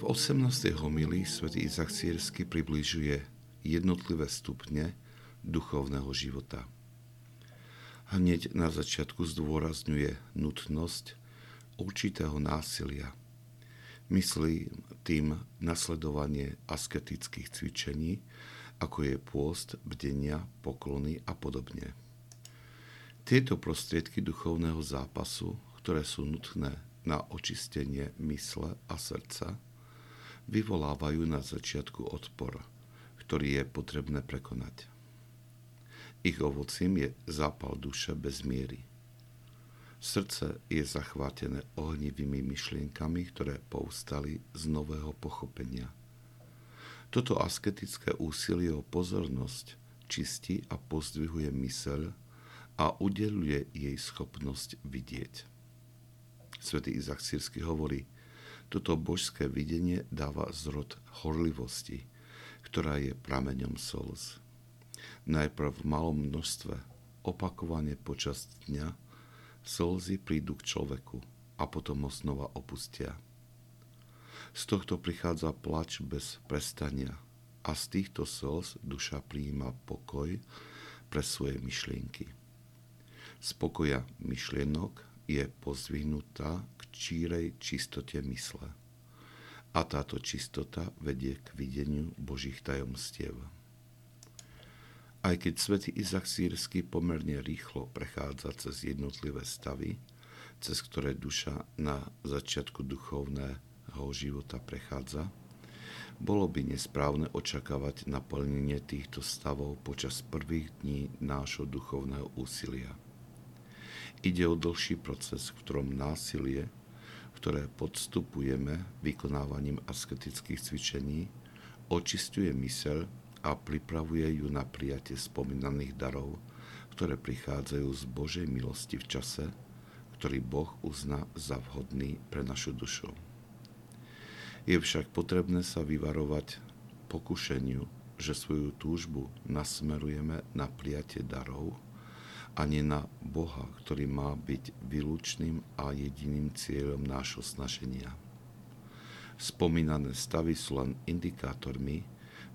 18. homily svätý Izak Siersky približuje jednotlivé stupne duchovného života. Hneď na začiatku zdôrazňuje nutnosť určitého násilia. Myslí tým nasledovanie asketických cvičení, ako je pôst, bdenia, poklony a podobne. Tieto prostriedky duchovného zápasu, ktoré sú nutné na očistenie mysle a srdca, vyvolávajú na začiatku odpor, ktorý je potrebné prekonať. Ich ovocím je zápal duše bez miery. Srdce je zachvátené ohnivými myšlienkami, ktoré povstali z nového pochopenia – toto asketické úsilie o pozornosť čistí a pozdvihuje myseľ a udeluje jej schopnosť vidieť. Svetý Izak Sírsky hovorí, toto božské videnie dáva zrod horlivosti, ktorá je prameňom slz. Najprv v malom množstve, opakovane počas dňa, slzy prídu k človeku a potom ho znova opustia. Z tohto prichádza plač bez prestania a z týchto slz duša prijíma pokoj pre svoje myšlienky. Z pokoja myšlienok je pozvihnutá k čírej čistote mysle. A táto čistota vedie k videniu Božích tajomstiev. Aj keď svätý Izak Sírsky pomerne rýchlo prechádza cez jednotlivé stavy, cez ktoré duša na začiatku duchovné života prechádza, bolo by nesprávne očakávať naplnenie týchto stavov počas prvých dní nášho duchovného úsilia. Ide o dlhší proces, v ktorom násilie, ktoré podstupujeme vykonávaním asketických cvičení, očistuje myseľ a pripravuje ju na prijatie spomínaných darov, ktoré prichádzajú z Božej milosti v čase, ktorý Boh uzná za vhodný pre našu dušu. Je však potrebné sa vyvarovať pokušeniu, že svoju túžbu nasmerujeme na prijatie darov a nie na Boha, ktorý má byť výlučným a jediným cieľom nášho snaženia. Spomínané stavy sú len indikátormi,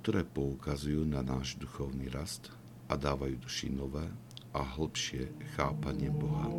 ktoré poukazujú na náš duchovný rast a dávajú duši nové a hlbšie chápanie Boha.